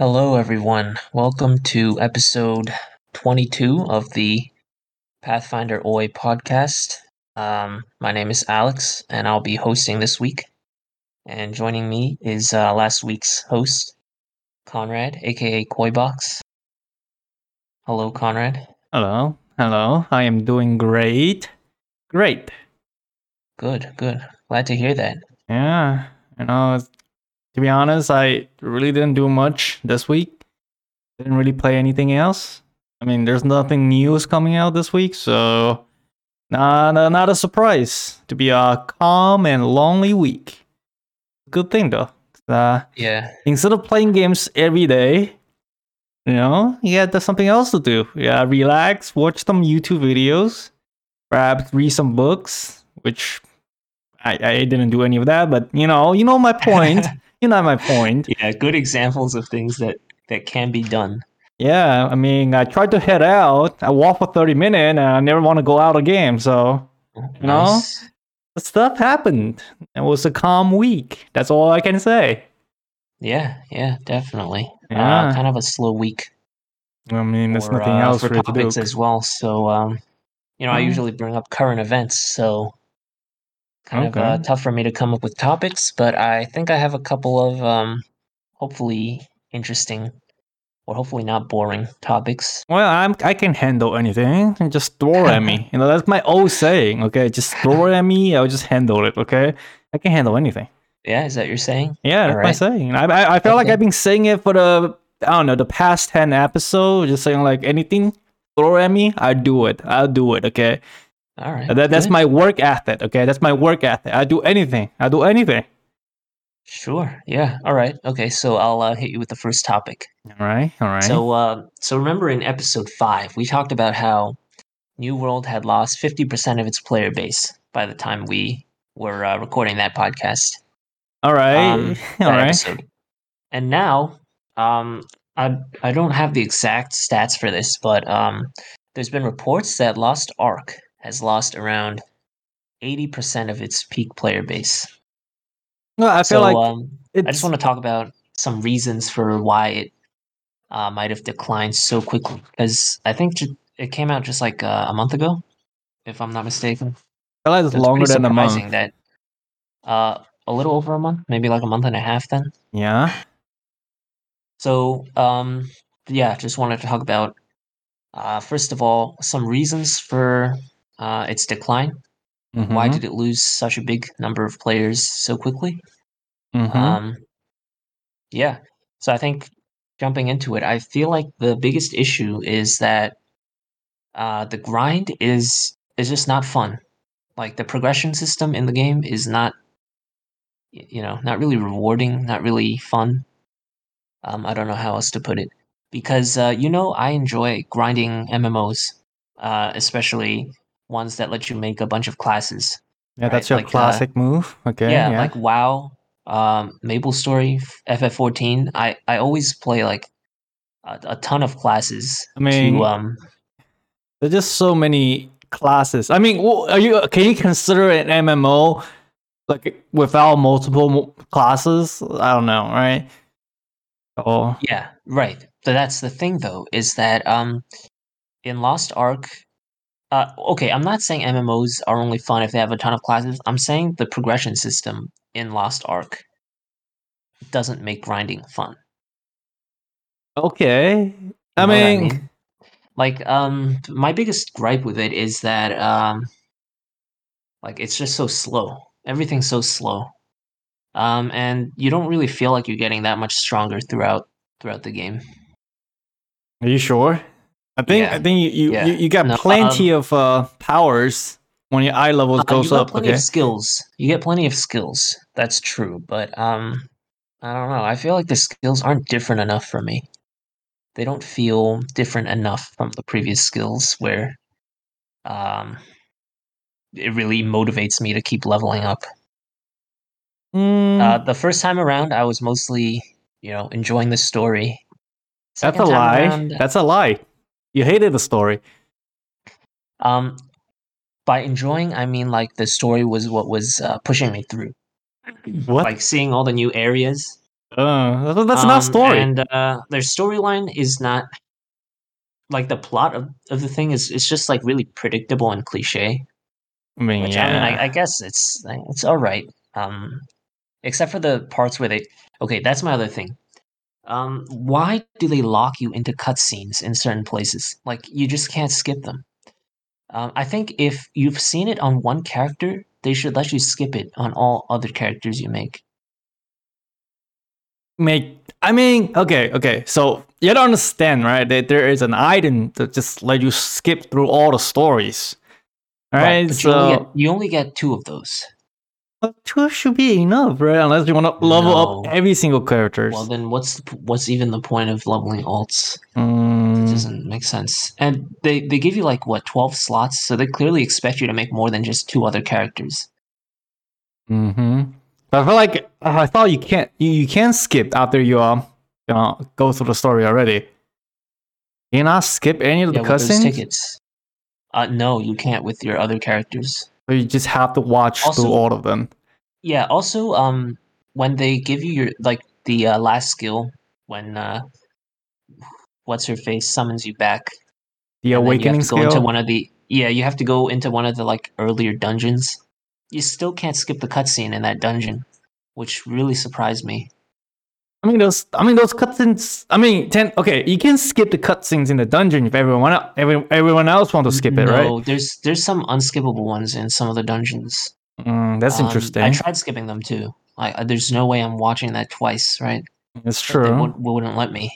Hello, everyone. Welcome to episode 22 of the Pathfinder OI podcast. Um, my name is Alex, and I'll be hosting this week. And joining me is uh, last week's host, Conrad, aka Koibox. Hello, Conrad. Hello, hello. I am doing great. Great. Good, good. Glad to hear that. Yeah, you know, to be honest, I really didn't do much this week. Didn't really play anything else. I mean, there's nothing news coming out this week, so not not a surprise to be a calm and lonely week. Good thing though. Uh, Yeah, instead of playing games every day, you know, yeah, there's something else to do. Yeah, relax, watch some YouTube videos, perhaps read some books, which I, I didn't do any of that, but you know, you know my point. you know my point. yeah. Good examples of things that that can be done. Yeah, I mean, I tried to head out. I walked for 30 minutes and I never want to go out again. So, know? Nice. stuff happened. It was a calm week. That's all I can say. Yeah, yeah, definitely. Yeah. Uh, kind of a slow week. I mean, there's for, nothing uh, else for really to do. topics as well. So, um, you know, I Oh. usually bring up current events, so kind of uh, tough for me to come up with topics. But I think I have a couple of um, hopefully interesting or hopefully not boring topics. Well, I'm I can handle anything. Just throw at me. You know, that's my old saying. Okay, just throw it at me. I'll just handle it. Okay, I can handle anything. Yeah, is that you're saying? Yeah, that's my saying. I I, I feel like I've been saying it for the I don't know the past ten episodes. Just saying like anything, throw at me. I do it. I'll do it. Okay, All right. that, that's my work ethic. Okay, that's my work ethic. I do anything. I do anything. Sure. Yeah. All right. Okay. So I'll uh, hit you with the first topic. All right. All right. So, uh, so remember in episode five, we talked about how New World had lost fifty percent of its player base by the time we were uh, recording that podcast. all right. um, all right. episode. And now, um, I I don't have the exact stats for this, but um, there's been reports that Lost Ark has lost around eighty percent of its peak player base. Well, I feel so like um, I just want to talk about some reasons for why it uh, might have declined so quickly. Because I think it came out just like uh, a month ago, if I'm not mistaken. I feel like it's So longer than a month. that uh, a little over a month, maybe like a month and a half. Then. Yeah. So, um, yeah, just wanted to talk about, uh, first of all, some reasons for uh, its decline. Why Mhm. did it lose such a big number of players so quickly? Mhm. Um, yeah, so I think jumping into it, I feel like the biggest issue is that uh, the grind is is just not fun. Like the progression system in the game is not, you know, not really rewarding, not really fun. Um, I don't know how else to put it because uh, you know I enjoy grinding MMOs, uh, especially ones that let you make a bunch of classes. yeah, that's right, your like, uh, classic move. Okay. yeah, Yeah. like WoW, um, Maple Story, FF14. I I always play like a, a ton of classes I mean, to um. There's just so many classes. I mean, are you can you consider an MMO like without multiple classes? I don't know, right? Oh, Yeah, right. So that's the thing, though, is that um, in Lost Ark, uh, okay, I'm not saying MMOs are only fun if they have a ton of classes. I'm saying the progression system in Lost Ark doesn't make grinding fun. okay. I You know what mean, like um, my biggest gripe with it is that um, like it's just so slow. Everything's so slow, um, and you don't really feel like you're getting that much stronger throughout throughout the game. are you sure? I think Yeah. I think you you, Yeah. you, you got No, plenty of uh powers when your eye levels Uh, goes you get up. plenty Okay. of skills. You get plenty of skills. That's true, but um, I don't know. I feel like the skills aren't different enough for me. They don't feel different enough from the previous skills where um, it really motivates me to keep leveling up. Mm, Uh, the first time around, I was mostly, you know, enjoying the story. that's a lie. around, That's a lie. You hated the story. um, by enjoying, I mean like the story was what was uh, pushing me through. What? Like seeing all the new areas Uh, that's- that's not Um, story. And uh, their storyline is not like the plot of, of the thing is it's just like really predictable and cliche. I mean, Which yeah. I mean, I, I guess it's it's all right. Um, except for the parts where they okay, that's my other thing. Um, why do they lock you into cutscenes in certain places? Like you just can't skip them. Um, I think if you've seen it on one character, they should let you skip it on all other characters you make. make I mean, okay, okay. So you don't understand, right? That there is an item that just let you skip through all the stories. All right, but you, only so get, you only get two of those. Two should be enough, right? Unless you want to level up every single character. Well, then what's the, what's even the point of leveling alts? It Mm, doesn't make sense. And they they give you like what twelve slots, so they clearly expect you to make more than just two other characters. hmm But I feel like uh, I thought you can't you, you can skip after you um you know go through the story already. Can you not skip any of the Yeah, cutscenes? tickets. Uh, no, you can't with your other characters. You just have to watch Also- through all of them. Yeah. Also, um, when they give you your like the uh, last skill, when uh, what's her face summons you back, The awakening you have to go into skill. one of the yeah, you have to go into one of the like earlier dungeons. You still can't skip the cutscene in that dungeon, which really surprised me. I mean those. I mean those cutscenes. I mean, ten. Okay, you can skip the cutscenes in the dungeon if everyone el- every, everyone else want to skip it, right? no, there's there's some unskippable ones in some of the dungeons. Mm, that's Um, interesting. I tried skipping them too. Like, uh, there's no way I'm watching that twice, right? it's But They true. would, wouldn't let me.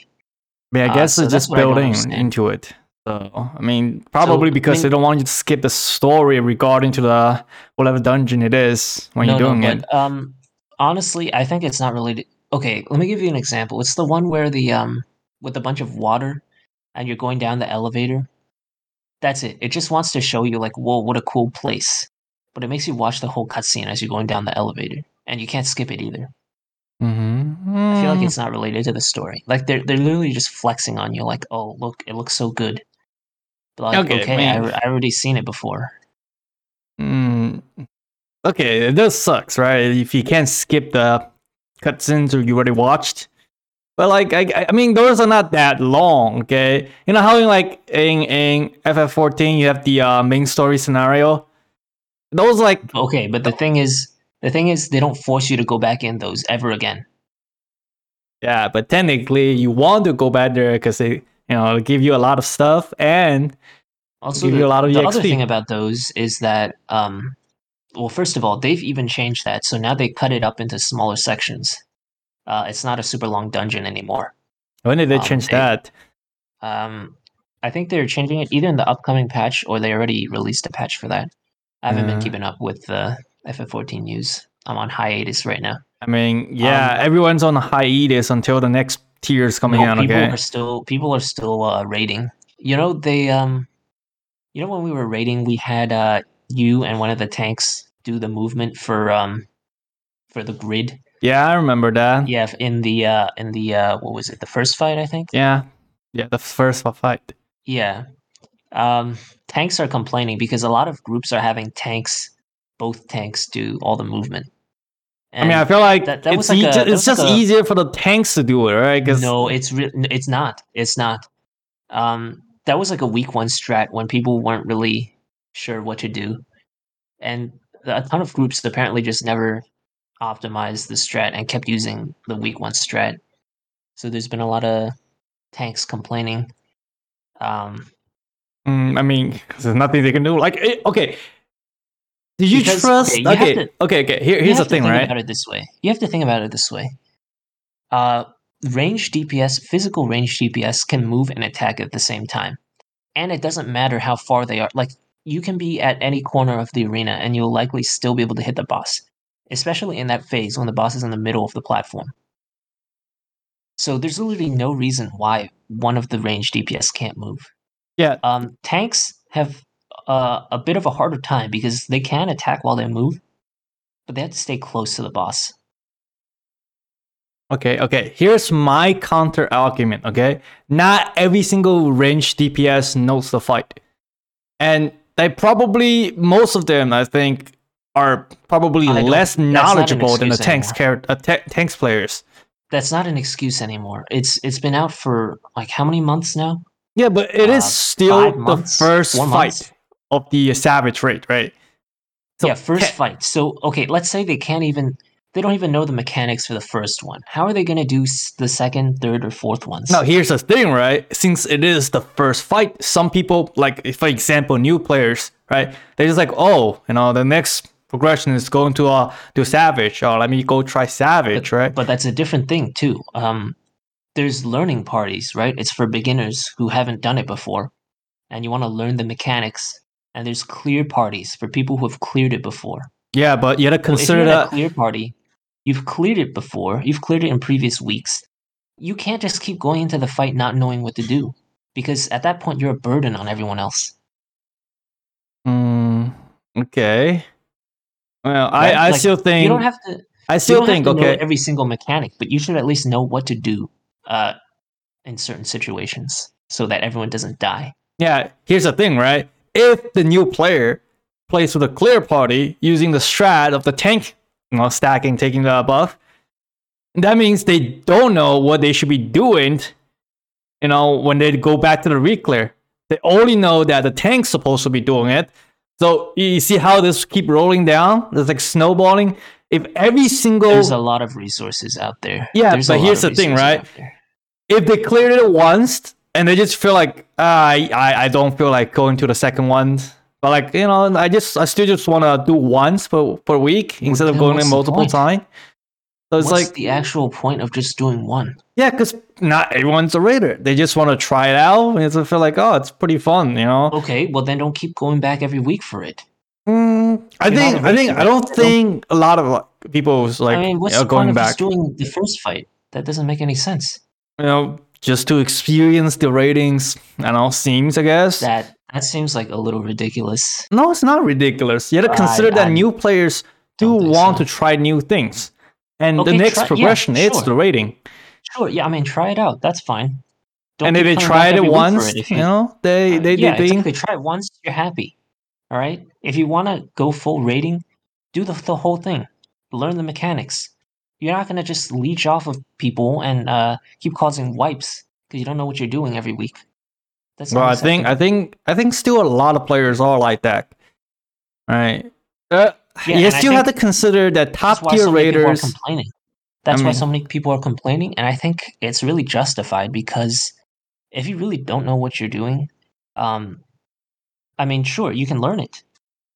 But I uh, guess so it's just I building into it. So I mean, probably I because mean- they don't want you to skip the story regarding to the whatever dungeon it is when no, you're doing no, it. um, honestly, I think it's not related. Okay, let me give you an example. It's the one where the um, with a bunch of water, and you're going down the elevator. That's it. It just wants to show you like, whoa, what a cool place. But it makes you watch the whole cutscene as you're going down the elevator, and you can't skip it either. Mm-hmm. I feel like it's not related to the story. Like they're they're literally just flexing on you, like, oh look, it looks so good. But like, Okay, okay, I, I already seen it before. Mm, okay, it does sucks, right? If you can't skip the cutscenes or you already watched. But like, I, I mean, those are not that long. Okay, you know how in like in in FF14 you have the uh, main story scenario. Those like Okay, but the thing is, the thing is, they don't force you to go back in those ever again. yeah, but technically you want to go back there because they you know give you a lot of stuff and Also, Give you the, a lot of the other EXP. thing about those is that, um, well, first of all, they've even changed that, so now they cut it up into smaller sections. Uh, it's not a super long dungeon anymore. when did they Um, change they- that? Um, I think they're changing it either in the upcoming patch or they already released a patch for that. I haven't been Uh. keeping up with the FF14 news. I'm on hiatus right now. I mean, yeah, um, everyone's on hiatus until the next tier is coming No, out. people Okay. are still people are still uh, raiding. You know they um, you know when we were raiding, we had uh you and one of the tanks do the movement for um for the grid. Yeah, I remember that. Yeah, in the uh in the uh what was it? The first fight, I think. Yeah, yeah, the first fight. Yeah. Um, tanks are complaining because a lot of groups are having tanks, both tanks do all the movement. I mean, I feel like that- that it's, was like ea- that it's was like just a- easier for the tanks to do it, right? 'Cause- no, it's re- it's not. It's not. Um, that was like a week one strat when people weren't really sure what to do, and a ton of groups apparently just never optimized the strat and kept using the week one strat. So there's been a lot of tanks complaining. Um, Mm, I mean, there's nothing they can do. Like, eh, okay, did you Because, trust? okay, Okay, you okay, to- okay, Here, you here's the have to thing, think right? About it this way. You have to think about it this way. Uh, range DPS, physical range DPS can move and attack at the same time, and it doesn't matter how far they are. Like you can be at any corner of the arena, and you'll likely still be able to hit the boss, especially in that phase when the boss is in the middle of the platform. So there's literally no reason why one of the range DPS can't move. Yeah. Um, tanks have uh, a bit of a harder time because they can attack while they move, but they have to stay close to the boss. Okay, okay. Here's my counter argument. Okay, not every single range DPS knows the fight, and they probably most of them, I think, are probably I less knowledgeable than the tanks char- uh, ta- tanks players. that's not an excuse anymore. It's it's been out for like how many months now? Yeah, but it is Uh, still the months? first Four fight months? of the Savage raid, right? So, yeah, first ca- fight. So okay, let's say they can't even they don't even know the mechanics for the first one. How are they going to do the second, third, or fourth ones? Now here's the thing, right? Since it is the first fight, some people, like for example, new players, right? They're just like, oh, you know, the next progression is going to uh to Savage, or let me go try Savage, right? But that's a different thing too. Um, there's learning parties, right? It's for beginners who haven't done it before, and you want to learn the mechanics. And there's clear parties for people who have cleared it before. yeah, but you gotta consider a that. clear party, you've cleared it before. You've cleared it in previous weeks. You can't just keep going into the fight not knowing what to do, because at that point you're a burden on everyone else. Mm, okay. Well, Right? I, I Like, still think you don't have to. I still think okay. every single mechanic, but you should at least know what to do uh, in certain situations so that everyone doesn't die. Yeah, here's the thing, right? If the new player plays with a clear party using the strat of the tank, you know, stacking, taking the buff, that means they don't know what they should be doing, you know, when they go back to the reclear. They only know that the tank's supposed to be doing it. So you see how this keep rolling down? It's like snowballing. If every single There's a lot of resources out there. Yeah, There's but here's the thing, right? if they cleared it once and they just feel like ah, I, I I don't feel like going to the second one, but like you know I just I still just want to do once per per week instead of going in multiple point? times. So it's What's like the actual point of just doing one? yeah, because not everyone's a raider. They just want to try it out and it's feel like oh it's pretty fun, you know. Okay, well then don't keep going back every week for it. Mm, I You're think I think. I don't think a lot of people like I mean, what's you know, the point going of back. just doing the first fight? That doesn't make any sense. you know, just to experience the ratings and all seems, I guess. That that seems like a little ridiculous. No, it's not ridiculous. You have to I- consider that I new players do want so. to try new things. And the next try- yeah, progression is sure. the rating. Sure, yeah, I mean, try it out. That's fine. Don't and if they tried it every week for once, it if you know, they Uh, they yeah, they exactly. Try it once, you're happy. All right. If you want to go full rating, do the the whole thing. Learn the mechanics. You're not gonna just leech off of people and uh, keep causing wipes because you don't know what you're doing every week. That's Well, I think I think I think still a lot of players are like that. Right. Uh, Yeah, you still have to consider that top tier so are raiders. complaining. That's I why so many people are complaining, and I think it's really justified because if you really don't know what you're doing, um, I mean, sure, you can learn it.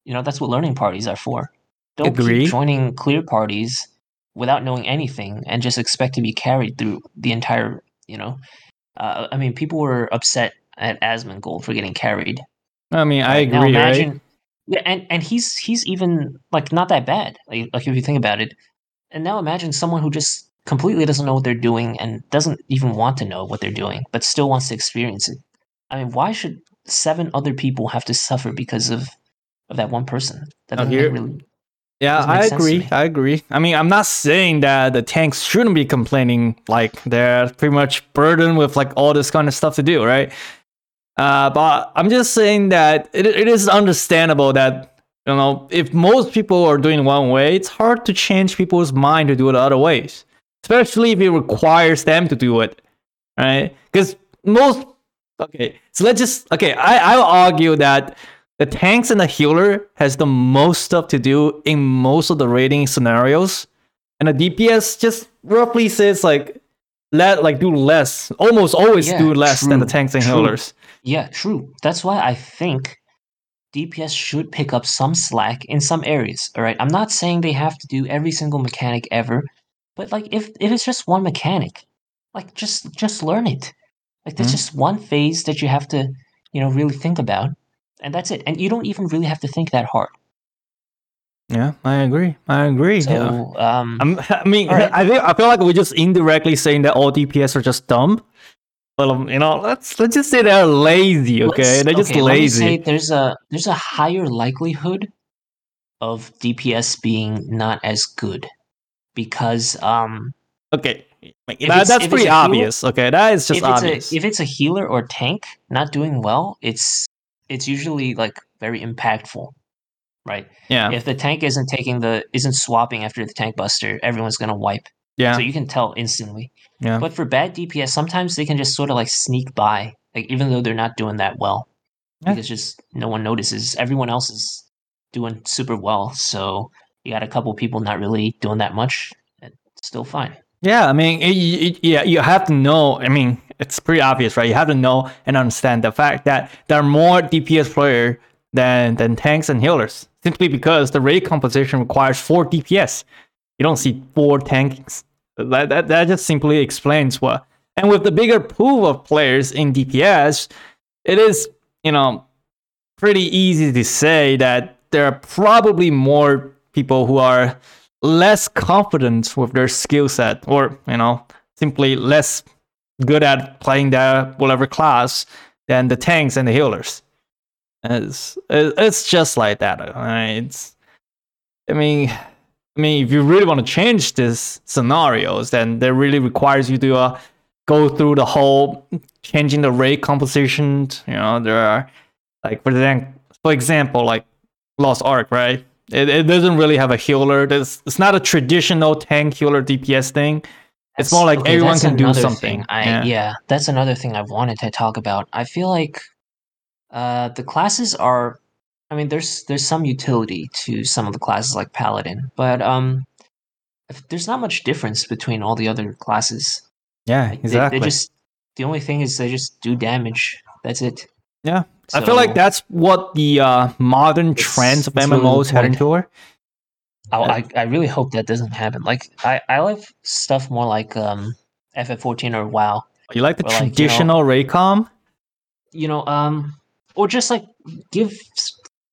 You know, that's what learning parties are for. Don't Agree. keep joining clear parties without knowing anything and just expect to be carried through the entire. You know, uh, I mean, people were upset at Asmongold for getting carried. I mean, I Right? Now agree, right? imagine, yeah, and and he's he's even like not that bad. Like, like if you think about it, and now imagine someone who just completely doesn't know what they're doing and doesn't even want to know what they're doing, but still wants to experience it. I mean, why should seven other people have to suffer because of of that one person? That doesn't here- really. Yeah, I agree. I agree. I mean, I'm not saying that the tanks shouldn't be complaining, like they're pretty much burdened with like all this kind of stuff to do, right? Uh, but I'm just saying that it, it is understandable that you know if most people are doing one way, it's hard to change people's mind to do it other ways, especially if it requires them to do it, right? Because most okay, so let's just okay. I I'll argue that the tanks and the healer has the most stuff to do in most of the raiding scenarios, and the DPS just roughly says like let like do less, almost always Yeah, do less than the tanks and true. healers. Yeah, true. That's why I think DPS should pick up some slack in some areas. All right, I'm not saying they have to do every single mechanic ever, but like if if it's just one mechanic, like just just learn it. Like there's Mhm. just one phase that you have to, you know, really think about, and that's it. And you don't even really have to think that hard. Yeah, I agree. I agree. So, yeah. um, I'm, I mean, All right. I think I feel like we're just indirectly saying that all DPS are just dumb. But um, you know, let's let's just say they're lazy. Okay, let's- they're just okay, let me say lazy. there's a there's a higher likelihood of DPS being not as good because um Okay, that, that's pretty a healer- obvious. Okay, that is just if it's obvious. a if it's a healer or tank not doing well, it's it's usually like very impactful, right? yeah. If the tank isn't taking the isn't swapping after the tank buster, everyone's gonna wipe. Yeah. So you can tell instantly. Yeah. But for bad DPS, sometimes they can just sort of like sneak by, like even though they're not doing that well. Yeah. Because just no one notices. Everyone else is doing super well. So you got a couple people not really doing that much. and Still fine. Yeah, I mean, it, it, yeah, you have to know. I mean, it's pretty obvious, right? You have to know and understand the fact that there are more DPS player than than tanks and healers, simply because the raid composition requires four DPS. You don't see four tanks. That that, that just simply explains what. And with the bigger pool of players in DPS, it is you know pretty easy to say that there are probably more people who are less confident with their skill set or you know simply less good at playing that whatever class than the tanks and the healers it's it's just like that it's i mean i mean if you really want to change this scenarios then that really requires you to uh, go through the whole changing the raid composition you know there are like for example for example like lost ark right it, it doesn't really have a healer. There's, it's not a traditional tank healer DPS thing. It's more like okay, everyone can do something. I, yeah. yeah. that's another thing I've wanted to talk about. I feel like uh, the classes are. I mean, there's there's some utility to some of the classes like paladin, but um, if, there's not much difference between all the other classes. Yeah, Like, exactly. They, they just the only thing is they just do damage. That's it. Yeah. I feel like that's what the uh, modern trends of MMOs heading toward. I, I I really hope that doesn't happen. Like I I like stuff more like um FF14 or WoW. You like the Or like, you know- traditional raid comp? you know, um, or just like give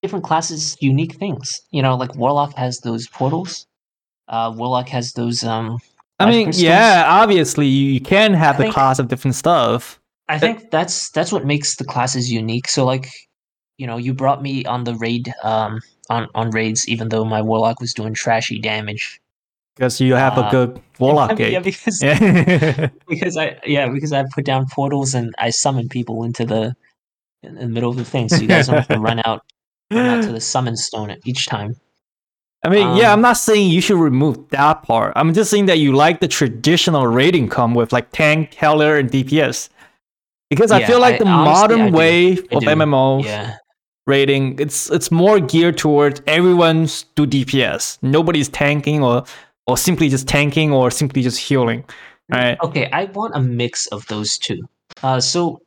different classes unique things. You know, like Warlock has those portals. Uh, Warlock has those. Um, I mean, crystals. yeah, obviously you can have I the think- class of different stuff. I think that's that's what makes the classes unique. So like, you know, you brought me on the raid, um, on on raids, even though my Warlock was doing trashy damage. Because you have a Uh, good Warlock yeah, gate. because Yeah. because I yeah because I put down portals and I summon people into the in the middle of the thing, so you guys don't have to run out run out to the summon stone at each time. I mean, yeah, Um, I'm not saying you should remove that part. I'm just saying that you like the traditional rating come with like tank, healer, and DPS. Because I feel like the honestly, modern I way of. MMO Yeah. rating, it's it's more geared towards everyone's do DPS. Nobody's tanking or or simply just tanking or simply just healing. Right? Okay, I want a mix of those two. Uh, so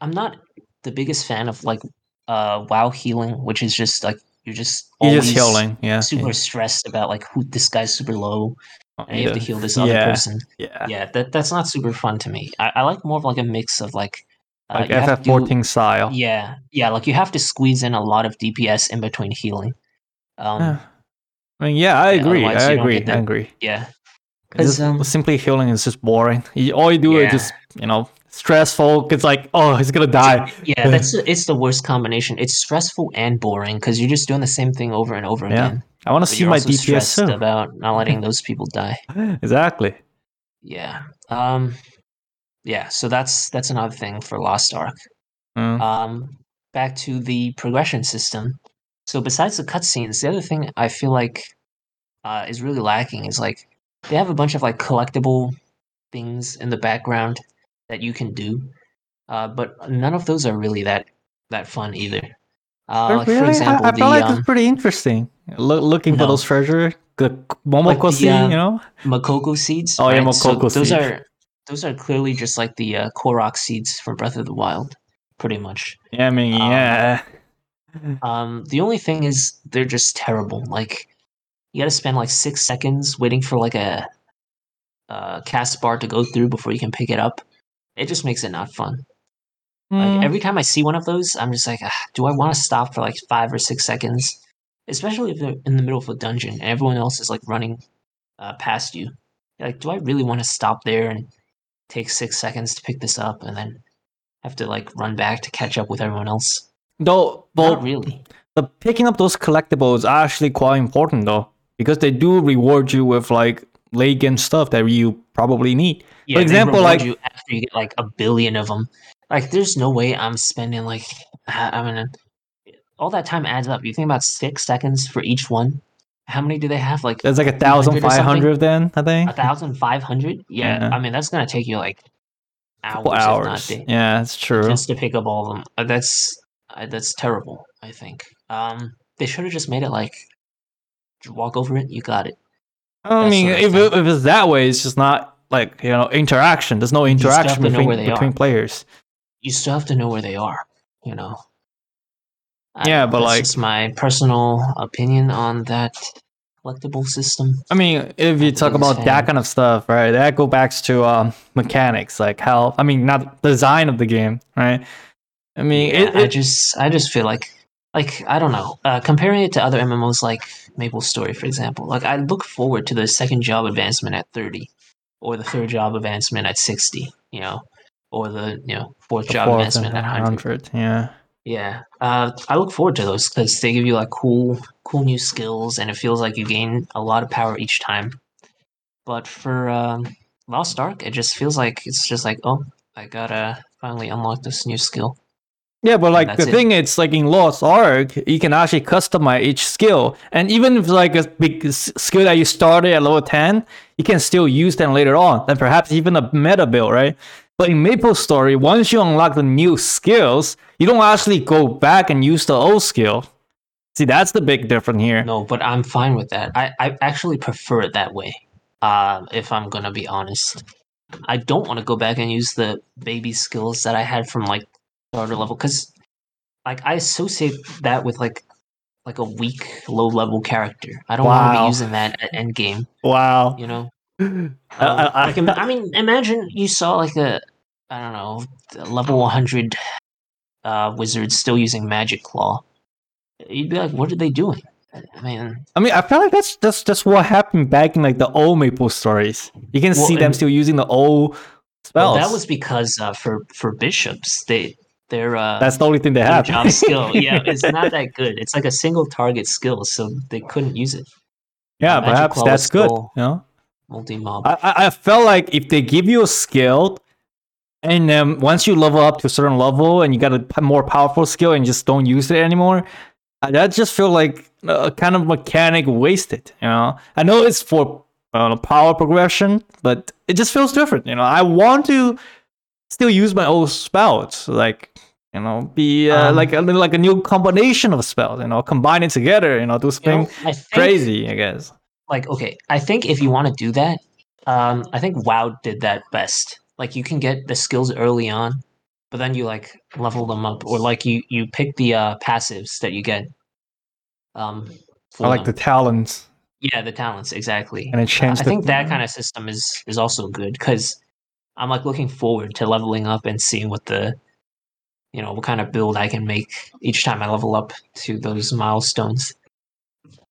I'm not the biggest fan of like uh WoW healing, which is just like you're just You're always just healing. Yeah. super stressed about like who this guy's super low yeah. and you have to heal this other yeah, person. Yeah. Yeah, that that's not super fun to me. I, I like more of like a mix of like uh, Like you have to do- FF14 style. Yeah, yeah, like you have to squeeze in a lot of DPS in between healing. Um, Yeah. I mean, yeah, I agree. I agree. I agree. yeah, because um, simply healing is just boring. You, all you do is just you know stressful. It's like oh he's gonna die. yeah, that's it's the worst combination. It's stressful and boring because you're just doing the same thing over and over Yeah. again. I want to see my DPS soon. about not letting those people die. exactly. Yeah. Um. Yeah. So that's that's another thing for Lost Ark. Mm. Um. Back to the progression system. So besides the cutscenes, the other thing I feel like uh, is really lacking is like they have a bunch of like collectible things in the background that you can do, uh, but none of those are really that that fun either. Uh, like really, for I- example, I, the feel like um, it's pretty interesting. Look, looking for those treasure, the Like Momoko the, seed, uh, you know. Mokoko seeds. Oh, yeah, right? So Mokoko those are those are clearly just like the uh, Korok seeds from Breath of the Wild, pretty much. Yeah, I mean, um, yeah. Um, the only thing is they're just terrible. Like you got to spend like six seconds waiting for like a, uh cast bar to go through before you can pick it up. It just makes it not fun. Like Mm, every time I see one of those, I'm just like, ah, do I want to stop for like five or six seconds? Especially if they're in the middle of a dungeon and everyone else is like running uh, past you. You're like, do I really want to stop there and take six seconds to pick this up and then have to like run back to catch up with everyone else? Not but really. the picking up those collectibles are actually quite important though, because they do reward you with like late game stuff that you probably need. Yeah, they example, like- you after you get like a billion of them. Like, there's no way I'm spending like I mean, all that time adds up. You think about six seconds for each one. how many do they have? Like There's like a 300 or something? thousand five hundred then, I think. a thousand five hundred. Yeah. I mean that's gonna take you like hours, Couple if not hours. days, Yeah, that's true. just to pick up all of them. Uh, that's uh, that's terrible. I think. Um, they should have just made it like walk over it, you got it. I mean, sort of if, it, if it's that way, it's just not like you know interaction. There's no interaction between between players. You still have to know where they are. You know. I Yeah, know, but, that's like- just my personal opinion on that collectible system. I mean, if you talk about that kind of stuff, right? That go back to um, mechanics, like how I mean, not design of the game, right? I mean, Yeah, it, I just I just feel like like I don't know. Uh, comparing it to other MMOs like Maple Story, for example, like I look forward to the second job advancement at thirty, or the third job advancement at sixty. You know, or the you know fourth the job fourth advancement at hundred. 100, Yeah. Yeah, uh, I look forward to those because they give you like cool cool new skills, and it feels like you gain a lot of power each time. But for um, Lost Ark, it just feels like it's just like oh, I gotta finally unlock this new skill. Yeah, but like the it. thing, it's like in Lost Ark, you can actually customize each skill, and even if like a big skill that you started at level ten, you can still use them later on, and perhaps even a meta build, right? But in Maple Story, once you unlock the new skills, you don't actually go back and use the old skill. See, that's the big difference here. No, but I'm fine with that. I, I actually prefer it that way. Uh, if I'm gonna be honest, I don't want to go back and use the baby skills that I had from like starter level because, like, I associate that with like like a weak, low level character. I don't want to be using that at end game. Wow. You know, I- Um, I- like, I mean, imagine you saw like a I don't know level 100 uh, wizard still using magic claw. You'd be like, what are they doing? I mean, I mean, I feel like that's that's that's what happened back in like the old Maple stories. You can Well, see them still using the old spells. Well, that was because uh, for for bishops, they their uh, that's the only thing they have. job skill, yeah, it's not that good. It's like a single target skill, so they couldn't use it. yeah, Magic perhaps that's good. You know, Multi mob. I, I felt like if they give you a skill, and then once you level up to a certain level and you got a p- more powerful skill and just don't use it anymore, uh, that just feel like a kind of mechanic wasted. You know, I know it's for uh, power progression, but it just feels different. You know, I want to still use my old spells, like you know, be uh, Um, like a like a new combination of spells. You know, combine it together. You know, do You know, something I think, crazy. I guess. Like, okay, I think if you want to do that, um, I think WoW did that best. Like, you can get the skills early on, but then you like level them up, or like you you pick the uh, passives that you get. Um, for I like the talents, yeah, the talents exactly. and it Uh, changed. I think that kind of system is is also good because I'm like looking forward to leveling up and seeing what the you know what kind of build I can make each time I level up to those milestones.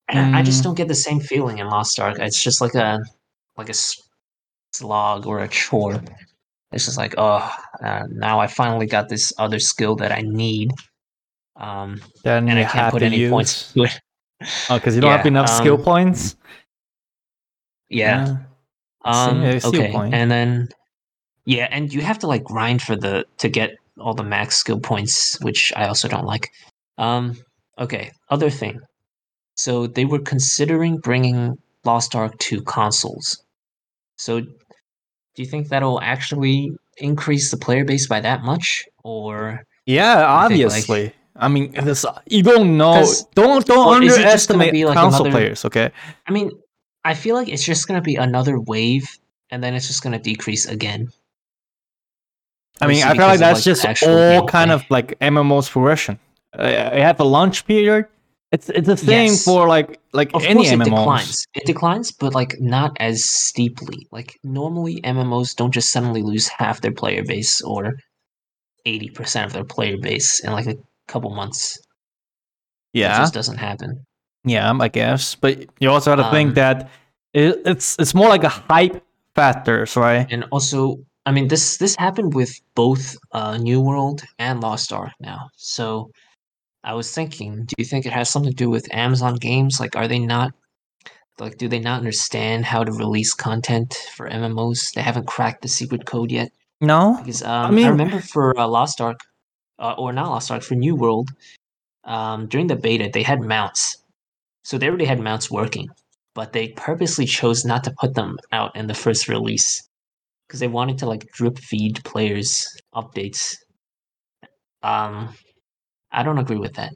And I just Mm. don't get the same feeling in Lost Ark. It's just like a like a slog or a chore. It's just like oh, uh, now I finally got this other skill that I need. Um, then and I can't put any use. points to it. because you don't have Yeah, enough skill um, points. Yeah. Um, see your okay, and then yeah, and you have to like grind for the to get all the max skill points, which I also don't like. Um, okay, other thing. So they were considering bringing Lost Ark to consoles. So, do you think that'll actually increase the player base by that much, or Yeah, think, like- obviously. I mean, this, you don't know. Don't don't or is just gonna underestimate like console another- players. Okay. I mean, I feel like it's just gonna be another wave, and then it's just gonna decrease again. I mean, I feel like that's like, just actual all kind of like MMO's progression. Uh, you have a launch period. It's it's the same Yes. for like like Of any course, it declines. It declines, but like not as steeply. Like normally, MMOs don't just suddenly lose half their player base or eighty percent of their player base in like a couple months. That Yeah, just doesn't happen. yeah, I guess. But you also have to Um, think that it, it's it's more like a hype factors, right? And also, I mean this this happened with both uh, New World and Lost Ark now. So I was thinking, do you think it has something to do with Amazon games? Like, are they not like do they not understand how to release content for MMOs? They haven't cracked the secret code yet. No, Because um, I, mean- remember for uh, Lost Ark, uh, or not Lost Ark, for New World, um, during the beta they had mounts, So they already had mounts working, but they purposely chose not to put them out in the first release because they wanted to like drip feed players updates. Um, I don't agree with that.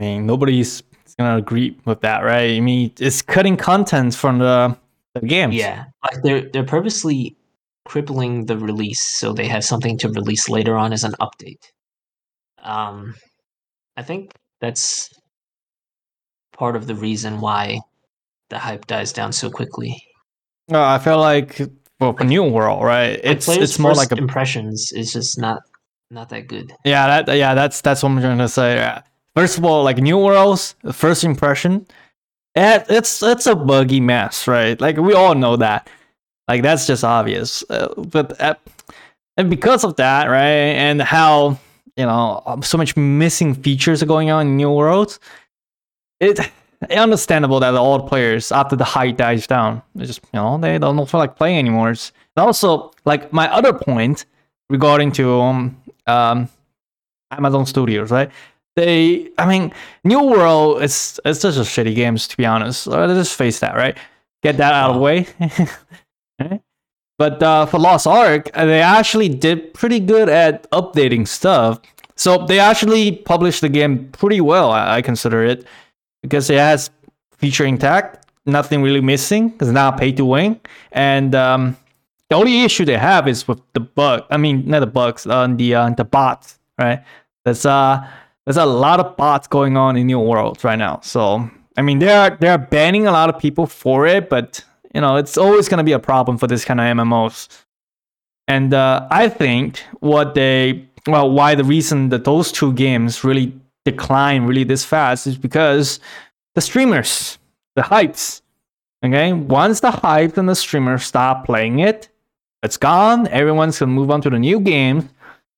I mean, nobody's gonna agree with that, right? I mean, it's cutting content from the, the games. Yeah, like they're they're purposely crippling the release so they have something to release later on as an update. Um, I think that's part of the reason why the hype dies down so quickly. No, I feel like well, for New World, right? It's it's more like a impressions It's just not not that good. yeah, that yeah, that's that's what I'm trying to say. Yeah. First of all, like New World's first impression, it, it's it's a buggy mess, right? Like we all know that. Like that's just obvious. Uh, but uh, and because of that, right, and how you know so much missing features are going on in New World, it understandable that the players after the hype dies down, they just you know they don't feel like playing anymore. And also, like my other point regarding to um, um Amazon Studios, right? They, I mean, New World is it's just a shitty games to be honest. Let's just face that, right? Get that out of the way. Right? But uh, for Lost Ark, uh, they actually did pretty good at updating stuff. So they actually published the game pretty well. I, I consider it because it has feature intact, nothing really missing. It's not pay to win, and um, the only issue they have is with the bug. I mean, not the bugs, uh, the uh, the bots, right? There's uh there's a lot of bots going on in New World right now. So I mean, they're they're banning a lot of people for it, but you know, it's always gonna be a problem for this kind of MMOs. And uh, I think what they well, why the reason that those two games really decline really this fast is because the streamers, the hypes. Okay, once the hype and the streamers stop playing it, it's gone. Everyone's gonna move on to the new game,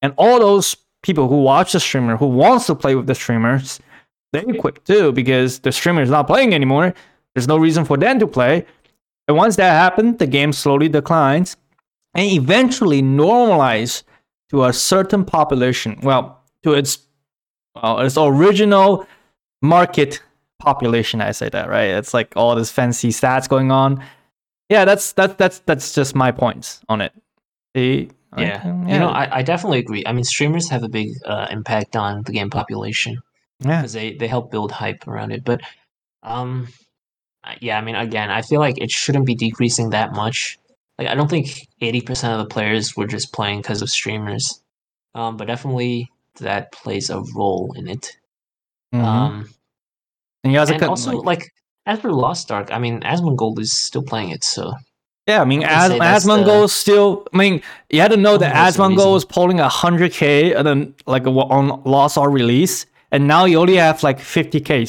and all those people who watch the streamer, who wants to play with the streamers, they quit too because the streamer is not playing anymore. There's no reason for them to play. And once that happens, the game slowly declines and eventually normalize to a certain population. Well, to its well, its original market population. I say that right. It's like all this fancy stats going on. Yeah, that's that's that's that's just my points on it. See? Yeah, Like, you know, I, I definitely agree. I mean, streamers have a big uh, impact on the game population yeah. because they they help build hype around it. But um, yeah, I mean, again, I feel like it shouldn't be decreasing that much. Like, I don't think eighty percent of the players were just playing because of streamers. Um, but definitely that plays a role in it. Mhm. Um, and you are and also like- like as for Lost Ark, I mean, Asmongold is still playing it, so Yeah, I mean, I As Asmongold the- still. I mean, you had to know that reason. Asmongold was polling hundred k and then like on Lost Ark release, and now you only have like fifty k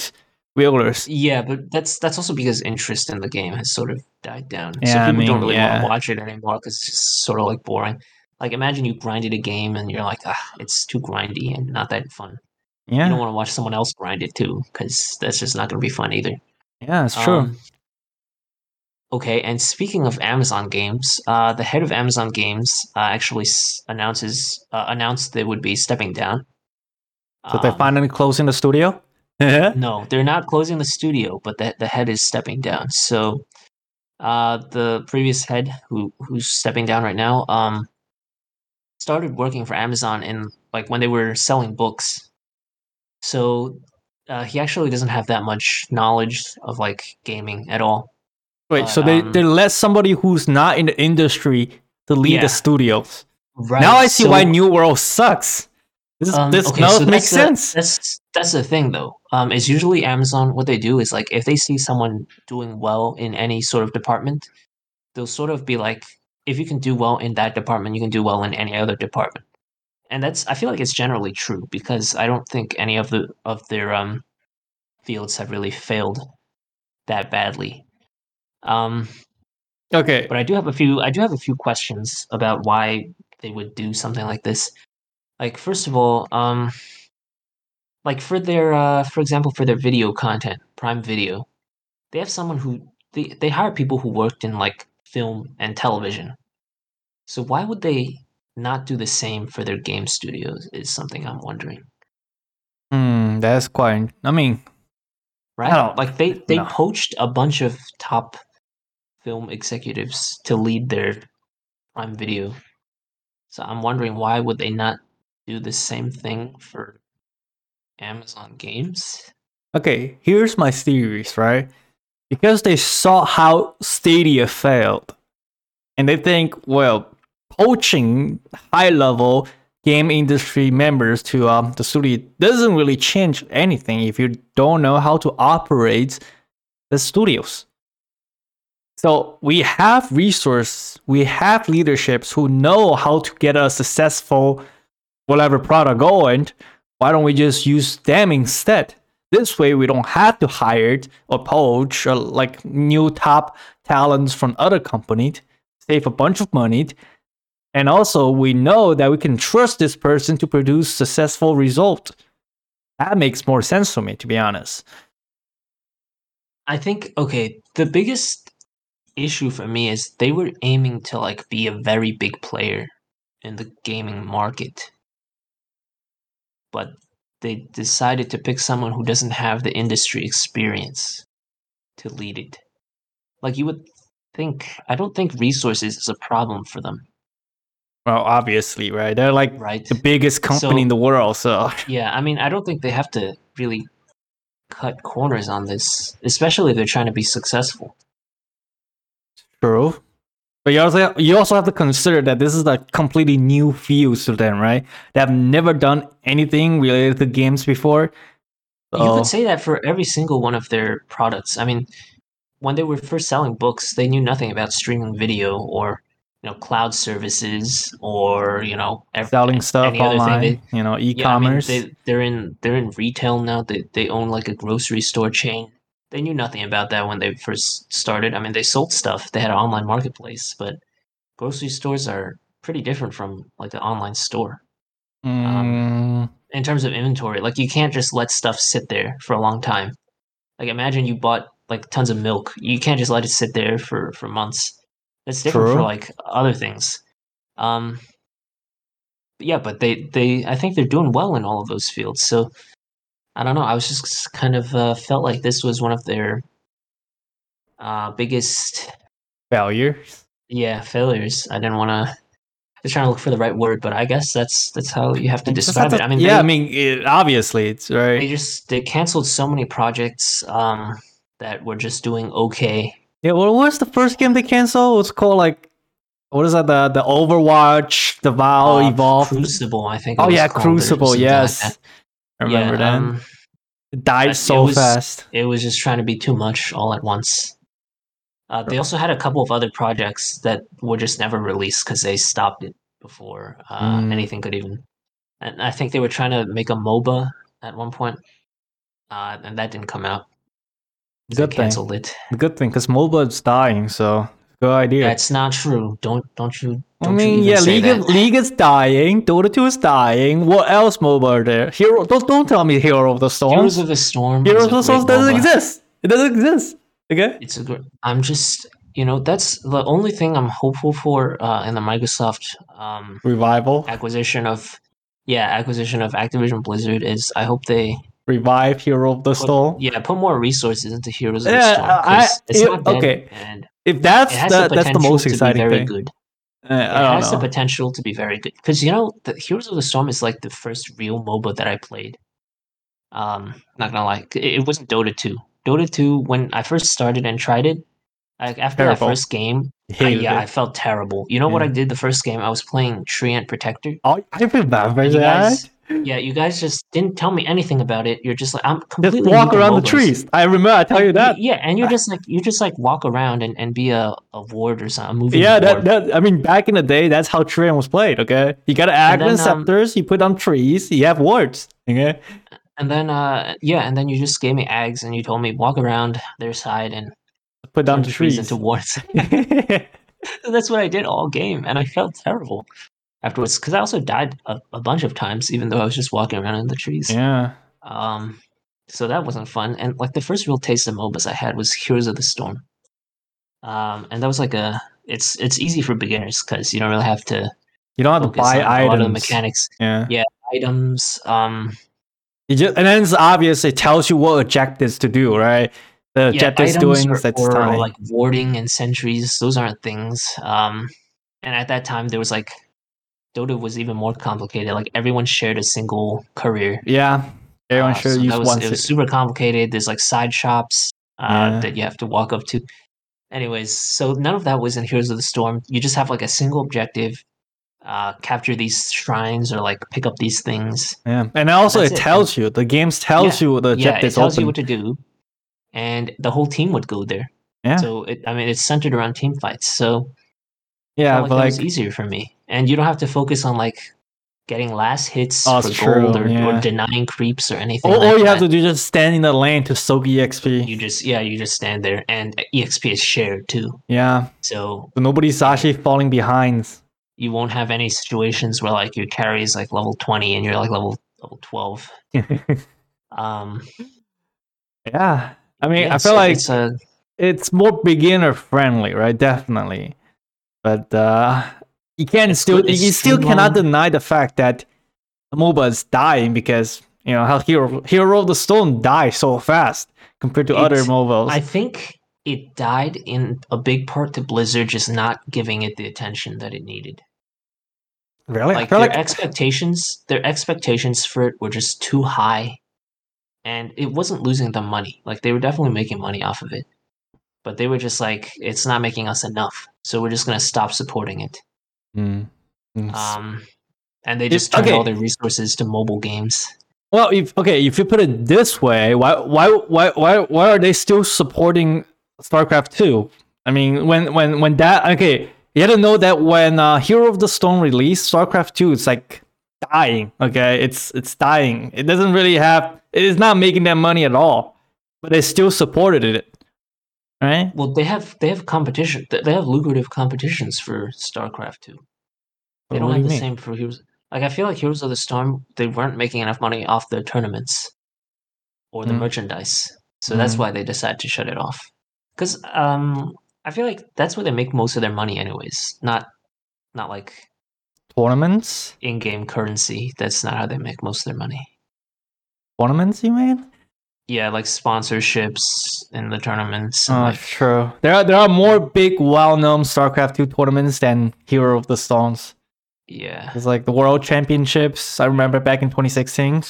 viewers. Yeah, but that's that's also because interest in the game has sort of died down. Yeah, so I people mean, don't really want yeah. to watch it anymore because it's just sort of like boring. Like imagine you grinded a game and you're like, ah, it's too grindy and not that fun. Yeah. You don't want to watch someone else grind it too because that's just not going to be fun either. yeah, it's true. Um, okay, and speaking of Amazon games, uh, the head of Amazon Games uh, actually s- announces uh, announced they would be stepping down. so they're Um, finally closing the studio. no, they're not closing the studio, but the the head is stepping down. So, uh, the previous head, who who's stepping down right now, um, started working for Amazon in like when they were selling books. So, uh, he actually doesn't have that much knowledge of like gaming at all. Wait, but, so they um, they let somebody who's not in the industry to lead Yeah. the studios. Right. Now I see why New World sucks. This Um, this okay, so makes the- sense. that's that's the thing though. Um, is usually Amazon what they do is like if they see someone doing well in any sort of department, they'll sort of be like, if you can do well in that department, you can do well in any other department. And that's I feel like it's generally true because I don't think any of the of their um fields have really failed that badly. Um, Okay, but I do have a few I do have a few questions about why they would do something like this. Like first of all, um like for their uh for example for their video content, Prime Video, they have someone who they they hire people who worked in like film and television. So why would they not do the same for their game studios is something I'm wondering. Hmm, that's quite. I mean, right? don't- like they they no. poached a bunch of top film executives to lead their Prime Video. So I'm wondering why would they not do the same thing for Amazon Games? Okay, here's my theories, right? Because they saw how Stadia failed, and they think, well, poaching high level game industry members to um, the studio doesn't really change anything if you don't know how to operate the studios. So we have resources, we have leaderships who know how to get a successful whatever product going. Why don't we just use them instead? This way, we don't have to hire or poach or uh, like new top talents from other companies, save a bunch of money, and also we know that we can trust this person to produce successful result. That makes more sense for me, to be honest. I think okay, the biggest issue for me is they were aiming to like be a very big player in the gaming market. But they decided to pick someone who doesn't have the industry experience to lead it. Like you would think I don't think resources is a problem for them, Well, obviously, right? They're like right? the biggest company So- in the world, so Yeah, I mean, I don't think they have to really cut corners on this, especially if they're trying to be successful. True. But you also you also have to consider that this is a completely new field to them, right? They have never done anything related to games before. You could say that for every single one of their products. I mean, when they were first selling books, they knew nothing about streaming video or you know cloud services or you know ev- selling stuff any other thing. online, They- you know, yeah, I mean, e-commerce. they, they're in they're in retail now. They they own like a grocery store chain. They knew nothing about that when they first started. I mean, they sold stuff. They had an online marketplace, but grocery stores are pretty different from like the online store Mm, in terms of inventory. Like you can't just let stuff sit there for a long time. Like imagine you bought like tons of milk. You can't just let it sit there for for months. That's different for like other things. Um yeah, but they they I think they're doing well in all of those fields. So I don't know. I was just kind of uh, felt like this was one of their uh biggest failures. yeah, failures. I didn't want to just trying to look for the right word, but I guess that's that's how you have to describe it. I mean, yeah, they- I mean, it, obviously, it's right. they just they canceled so many projects um that were just doing okay Yeah, well, what was the first game they canceled? It's called like, what is that? The the Overwatch, the WoW Uh, Evolved. crucible i think it oh was yeah, called, Crucible. like Yes, that. I remember yeah, that. um, died it so was- fast. it was just trying to be too much all at once uh, they also had a couple of other projects that were just never released because they stopped it before uh, Mm. anything could even and i think they were trying to make a moba at one point uh, and that didn't come out they Good thing. canceled it Good thing, because MOBA is dying, so good idea. that's not true don't don't you don't mean, you even yeah, say League that. of, League is dying. Dota 2 is dying. What else MOBA are there? Hero, don't, don't tell me Hero of the Storm. Heroes of the Storm. Heroes of the Storm doesn't MOBA. exist. It doesn't exist. Okay. It's a good. I'm just, you know, that's the only thing I'm hopeful for uh, in the Microsoft um, Revival. acquisition of, yeah, acquisition of Activision Blizzard is I hope they Revive Hero of the put, Storm. yeah put more resources into Heroes of Yeah, the Storm. I- it's it- not okay. and If that's the, the that's the most exciting very thing. good. Uh, It has the potential to be very good because you know the Heroes of the Storm is like the first real MOBA that I played. Um, not gonna lie, it, it wasn't Dota two. Dota two when I first started and tried it, like after Terrible. that first game, I, yeah, it. I felt terrible. You know what I did the first game? I was playing Treant Protector. Oh, I remember that. guys, yeah, you guys just didn't tell me anything about it. You're just like I'm completely Just walk around the trees. I remember. I tell you that. Yeah, and you're just like you just like walk around and, and be a, a ward or something. A moving Yeah, that, that I mean, back in the day, that's how Treant was played. Okay, you got And Agron then, um, you put on trees, you have wards. Okay, And then uh yeah, and then you just gave me Aghs and you told me walk around their side and put down the trees trees. into wards. That's what I did all game, and I felt terrible afterwards because I also died a, a bunch of times, even though I was just walking around in the trees. yeah, Um, so that wasn't fun. And like the first real taste of MOBAs I had was Heroes of the Storm. Um, and that was like a it's it's easy for beginners because you don't really have to you don't have to buy items. mechanics, Yeah, items. Um, You just, and then it's obvious. It tells you what objectives to do, right? The Yeah, objectives doing or, that's or, time. like warding and sentries. Those aren't things. Um, and at that time, there was like Dota was even more complicated. Like everyone shared a single courier. yeah, everyone Uh, should so that was, one. It was super complicated. There's like side shops uh, Yeah. that you have to walk up to. Anyways, so none of that was in Heroes of the Storm. You just have like a single objective, uh, capture these shrines or like pick up these things. Yeah, and also That's it it. tells you the games tells you the Yeah, it tells open. you what to do, and the whole team would go there. yeah, So it, I mean, it's centered around team fights. So yeah, like but like was easier for me, and you don't have to focus on like getting last hits Oh, for gold or, yeah. or denying creeps or anything. all, like all you that. have to do is just stand in the lane to soak exp. you just yeah you just stand there and exp is shared too yeah, so so nobody's actually falling behind. you won't have any situations where like your carry is like level 20 and you're like level level 12 um yeah, I mean, yeah, I feel so like it's a it's more beginner friendly, right? Definitely, but uh, you can It's still you still cannot deny the fact that MOBA is dying because you know how Hero Hero of the Stone died so fast compared to other MOBAs. i think it died in a big part to blizzard just not giving it the attention that it needed. Really, like their like expectations their expectations for it were just too high and it wasn't losing them money. Like they were definitely making money off of it but they were just like it's not making us enough so we're just going to stop supporting it Mm. Um and they just turned all their resources to mobile games Well, if okay, if you put it this way, why why why why why are they still supporting StarCraft 2? I mean, when when when that okay, you had to know that when uh, Hero of the Stone released, StarCraft 2 is like dying, okay? It's it's dying. It doesn't really have it is not making that money at all. But they still supported it. Right? well they have they have competition they have lucrative competitions for starcraft 2 they don't do have the mean? same for heroes like i feel like heroes of the storm they weren't making enough money off the tournaments or the Mm. merchandise so that's Mm. why they decided to shut it off because um i feel like that's where they make most of their money anyways not not like Tournaments? in-game currency that's not how they make most of their money Tournaments, you mean? Yeah like sponsorships in the tournaments Oh, like, true. There are there are more big, well-known StarCraft 2 tournaments than Hero of the Stones. yeah It's like the World Championships. I remember back in 2016.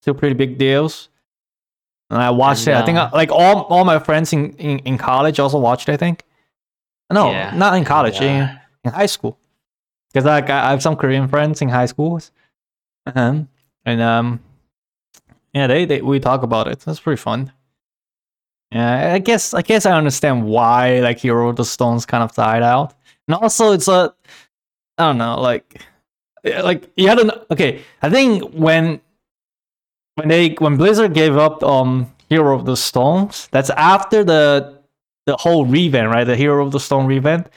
Still pretty big deals. And I watched And, it. I think uh, like all, all my friends in, in, in college also watched it, I think. No, Yeah, not in college, uh, in, in high school. Because like, I I have some Korean friends in high schools. Uh-huh. And um, yeah, they, they we talk about it. That's pretty fun. Yeah, I guess I guess I understand why like Hero of the Stones kind of died out. And also it's a I don't know, like like you had an okay, I think when when they when Blizzard gave up um Hero of the Stones, that's after the the whole revamp, right? The Hero of the Stone revamp.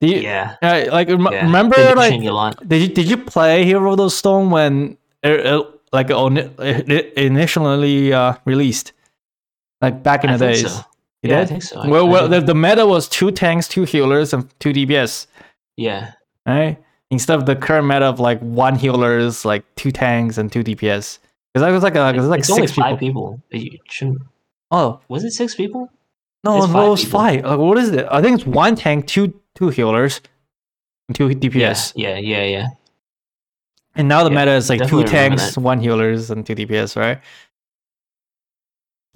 You, yeah, uh, like rem- yeah. remember did like change a lot. did you did you play Hero of the Stone when it, it- like oni- it initially uh, released, like back in I the days? so. You yeah, I think so. I- well, I well, the, the meta was two tanks, two healers, and two DPS, yeah, right? Instead of the current meta of like one healers, like two tanks and two DPS. Because that was like a, it was like it's six only people. five people. You shouldn't. Oh Was it six people? no, It's it was people. five. Like, what is it? I think it's one tank, two two healers, and two DPS. Yeah, yeah, yeah, yeah. And now the Yeah, meta is like two tanks, one healers, and two DPS, right?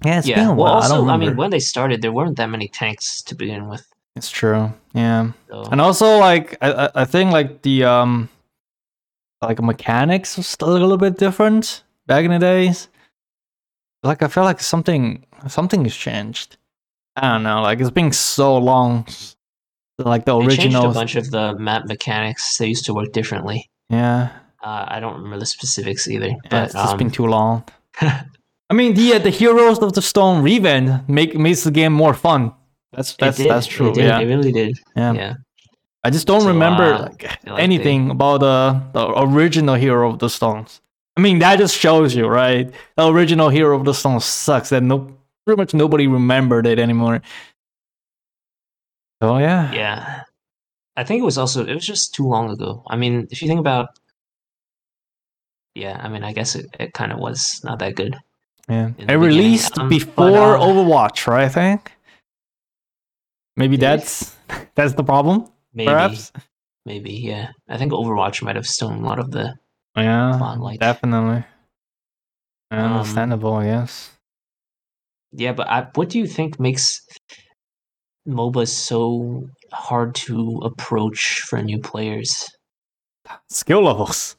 Yeah, it's been yeah. a Well, while. I don't also, I, mean, when they started, there weren't that many tanks to begin with. it's true. Yeah, So. and also like I I- think like the um like mechanics was still a little bit different back in the days. Like I feel like something something has changed. I don't know. Like it's been so long. Like the they changed a bunch of the map mechanics. They used to work differently. Yeah. Uh, I don't remember the specifics either. Yeah, But it's um, been too long. I mean, the uh, the Heroes of the Stone revamp make makes the game more fun. That's it that's that's it true. did, Yeah, It really did. yeah, Yeah. I just don't So, remember uh, like like they- anything about the the original Hero of the Stones. I mean, that just shows you, right? The original Hero of the Stones sucks, That no, pretty much nobody remembered it anymore. Oh yeah, Yeah. I think it was also it was just too long ago. I mean, if you think about yeah, I mean, I guess it, it kind of was not that good. Yeah, it released um, before but, uh, Overwatch, right? I think. Maybe that's that's the problem, Maybe, perhaps. maybe, yeah. I think Overwatch might have stolen a lot of the. Yeah, Spotlight. definitely. Um, Understandable, I guess. Yeah, but I, what do you think makes MOBAs so hard to approach for new players? Skill levels.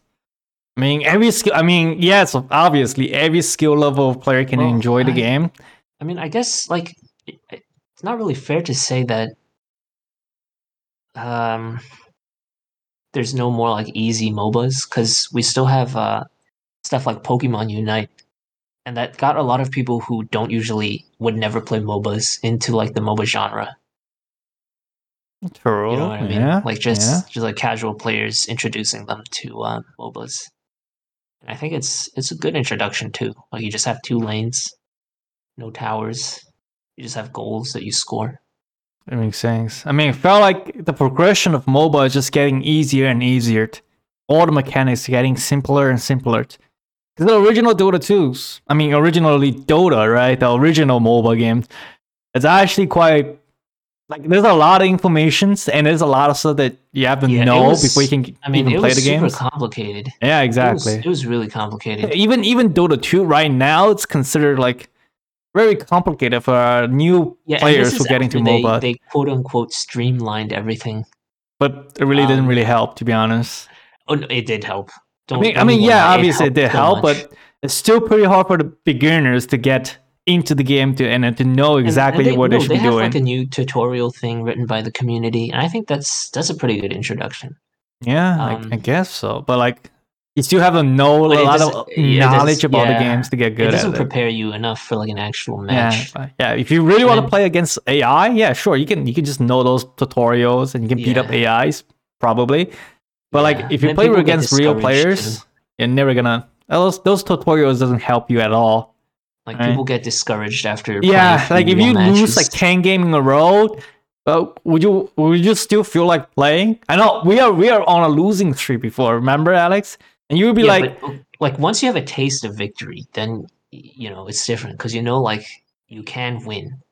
I mean, every skill. I mean, yes, obviously, every skill level player can Well, enjoy the I- game. I mean, I guess like it's not really fair to say that um there's no more like easy MOBAs because we still have uh stuff like Pokemon Unite, and that got a lot of people who don't usually would never play MOBAs into like the MOBA genre. True. You know what I mean? Yeah. like just yeah. just like casual players introducing them to uh, MOBAs. And I think it's it's a good introduction too. Like you just have two lanes, no towers. You just have goals that you score. That makes sense. I mean, it felt like the progression of MOBA is just getting easier and easier. All the mechanics getting simpler and simpler. Because the original Dota 2s, I mean, originally Dota, right? The original MOBA game, it's actually quite like there's a lot of informations and there's a lot of stuff that you have to Yeah, know was- before you can I mean, even it play was the super games. complicated. yeah, It was- exactly. It was, really complicated. even even Dota 2 right now, it's considered like very complicated for new Yeah, players who get into they, MOBA. They quote unquote streamlined everything. but it really didn't um, really help, to be honest. Oh, no, it did help. I Don't, mean, I mean, yeah, obviously it did so help, much. but it's still pretty hard for the beginners to get into the game to and uh, to know And- and exactly they, what no, they should they be have doing. like a new tutorial thing written by the community, and I think that's that's a pretty good introduction. yeah, I, I um, guess so. But like, you still have to know a lot of does- knowledge about the games to get good. It doesn't at it. prepare you enough for like an actual match. but yeah. If you really want to play against AI, yeah, sure, you can. You can just know those tutorials and you can beat up AIs probably. But Yeah, like, if you play against real players, too. you're never gonna. Those those tutorials doesn't help you at all. Like Right. people get discouraged after. Yeah, like if you real lose like ten game in a row, uh, would you would you still feel like playing? I know we are we are on a losing streak before. Remember, Alex? And you would be Yeah, like, but, like once you have a taste of victory, then you know it's different because you know like you can win.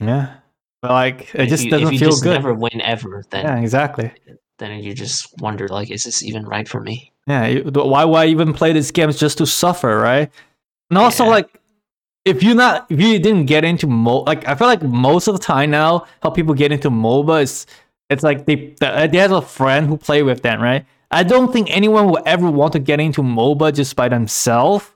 yeah, but like it just you, doesn't if you feel just good. never win ever, then Yeah, exactly. then you just wonder like, is this even right for me? Yeah, why why even play these games just to suffer, right? And also Yeah. like if you not if you didn't get into mo like I feel like most of the time now how people get into MOBA is it's like they they have a friend who play with them, right? I don't think anyone will ever want to get into MOBA just by themselves,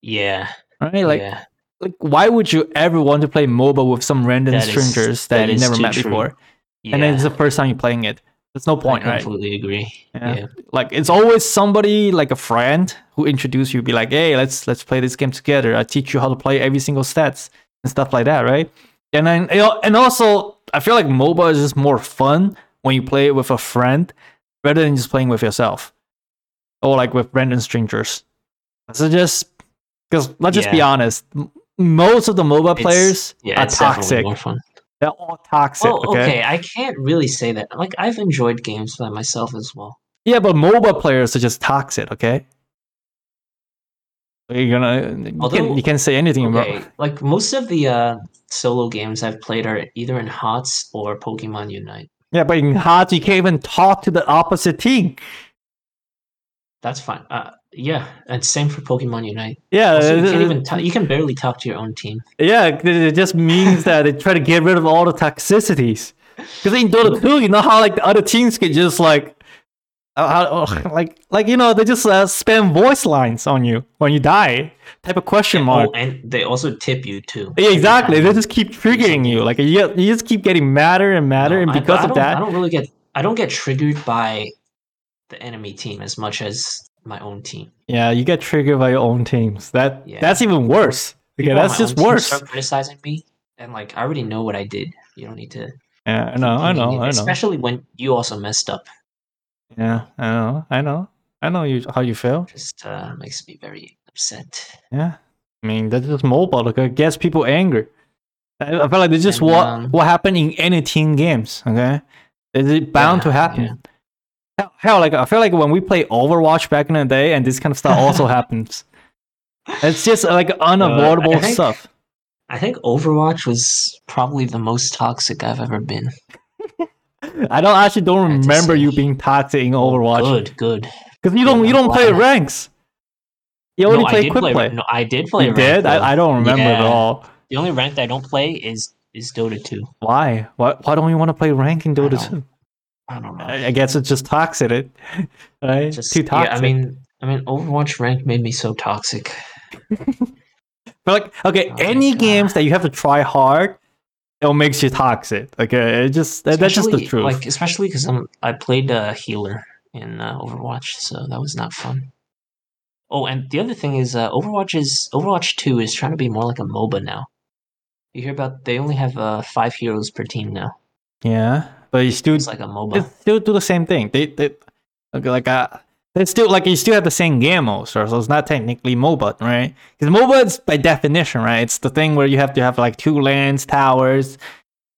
Yeah, right? Like yeah, like why would you ever want to play MOBA with some random That is- strangers that, that you never met true. before, yeah. and then it's the first time you're playing it? There's no point, I right? completely agree. Yeah. Yeah. Like it's always somebody like a friend who introduce you, be like, hey, let's let's play this game together. I teach you how to play every single stats and stuff like that, right? And then you know, and also I feel like MOBA is just more fun when you play it with a friend rather than just playing with yourself. Or like with random strangers. So just because let's just be honest, m- most of the MOBA It's- players Yeah, are toxic. They're all toxic. Well, okay? okay, I can't really say that. Like I've enjoyed games by myself as well. Yeah, but MOBA players are just toxic, okay? You're gonna you, Although- can, you can't say anything Okay, about like most of the uh, solo games I've played are either in HOTS or Pokemon Unite. Yeah, but in HOTS you can't even talk to the opposite team. That's fine. Uh, yeah, and same for Pokemon Unite. Yeah, Also, you uh, can't even ta- you can barely talk to your own team. yeah, it just means that they try to get rid of all the toxicities. Because in Dota 2, you know how like the other teams can just like uh, how, like like you know they just uh, spam voice lines on you when you die type of question mark Oh, and they also tip you too. yeah, exactly they just keep triggering you like you, you just keep getting madder and madder No, and I- because I of that I don't really get I don't get triggered by the enemy team as much as my own team. Yeah, you get triggered by your own teams. That Yeah. that's even worse. Okay, People on that's my just own team worse. Start criticizing me, and like I already know what I did. You don't need to. Yeah, I know, I know, continue, I know. Especially when you also messed up. Yeah, I know, I know, I know you how you feel. Just uh, makes me very upset. Yeah, I mean that's just MOBA. Like, it gets people angry. I, I feel like this is just what um, what happened in any team games. Okay, it's bound Yeah, to happen. yeah. Hell, like I feel like when we play Overwatch back in the day, and this kind of stuff also happens. It's just like uh, unavoidable I think- stuff. I think Overwatch was probably the most toxic I've ever been. I don't actually don't I remember you being toxic in oh, Overwatch Good, good. because you don't Yeah, you don't play ranks. You only no, play quick play. play. No, I did play. you did? I, I don't remember at all. The only ranked I don't play is is Dota 2. Why? Why? Why don't you want to play rank in Dota 2? I don't know. I, I guess it's just toxic, it, right? Just Too toxic. yeah. I mean, I mean, Overwatch rank made me so toxic. But like, okay, Oh any games that you have to try hard, it makes you toxic. Okay, it just that, that's just the truth. Like especially because I'm I played uh, healer in uh, Overwatch, so that was not fun. Oh, and the other thing is, uh, Overwatch is Overwatch Two is trying to be more like a MOBA now. You hear about they only have uh, five heroes per team now. yeah, but you still It's like a MOBA. they still do the same thing. They they like uh, they still like you still have the same game mode, so it's not technically MOBA, right? Because MOBA is by definition, right? It's the thing where you have to have like two lands, towers.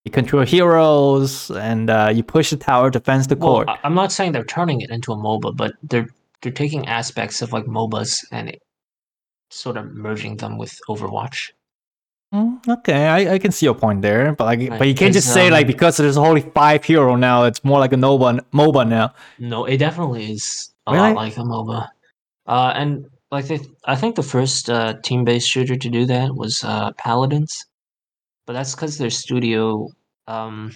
You control heroes, and uh, you push the tower to fence the Well, I'm not saying they're turning it into a MOBA, but they're they're taking aspects of like MOBAs and sort of merging them with Overwatch. Mm, okay, I, I can see your point there, but like, Right, but you can't just say like um, because there's only five hero now, it's more like a MOBA MOBA now. No, it definitely is a Really? lot like a MOBA. Uh, and like they, I think the first uh, team-based shooter to do that was uh, Paladins, but that's because their studio um,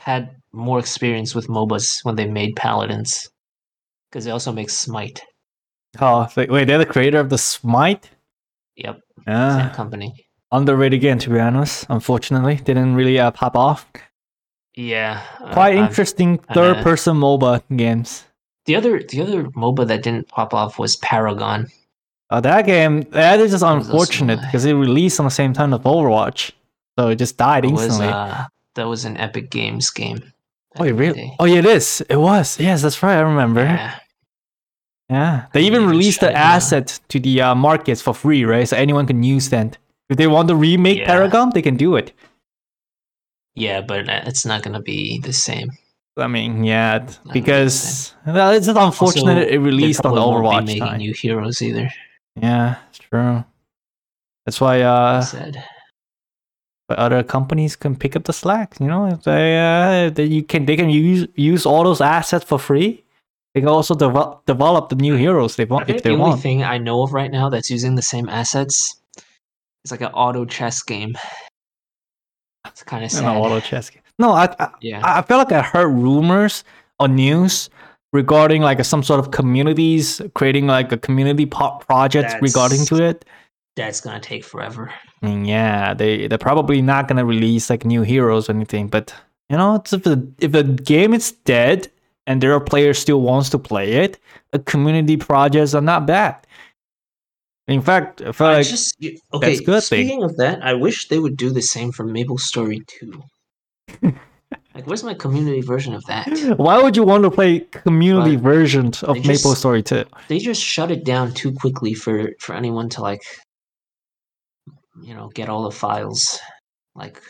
had more experience with MOBAs when they made Paladins, because they also make Smite. Oh, wait, they're the creator of the Smite. Yep, Yeah, same company. underrated again, to be honest. Unfortunately, didn't really uh, pop off. Yeah, uh, Quite I've- interesting uh, third-person MOBA games. The other, the other MOBA that didn't pop off was Paragon. Uh, that game, that is just unfortunate uh, because it released on the same time as Overwatch, so it just died It was instantly. uh, that was an Epic Games game. oh, it in the really? Oh, yeah, it is. It was. Yes, that's right. I remember. Yeah. Yeah, they even released the asset to the uh, markets for free, right? So anyone can use that. If they want to remake Yeah. Paragon, they can do it. Yeah, but uh, it's not gonna be the same. I mean, yeah, be because well, it's unfortunate Also, it released on the Overwatch be making time. new heroes either. Yeah, it's true. That's why uh, said. but other companies can pick up the slack. You know, if they uh, they you can they can use use all those assets for free. They can also develop develop the new heroes they I want think if they the only want. thing I know of right now that's using the same assets is like an auto chess game. It's kind of You sad. know, auto chess. game. No, I, I yeah, I I feel like I heard rumors or news regarding like some sort of communities creating like a community po- project regarding to it. that's gonna take forever. I mean, yeah, they they're probably not gonna release like new heroes or anything, but you know, it's if the if the game is dead and there are players still wants to play it, a community projects are not bad. In fact, I feel I like just okay. that's good thing. speaking of that, I wish they would do the same for Maple Story Two. like, where's my community version of that? why would you want to play community But version of Maple Story 2? They just shut it down too quickly for for anyone to like, you know, get all the files. Like,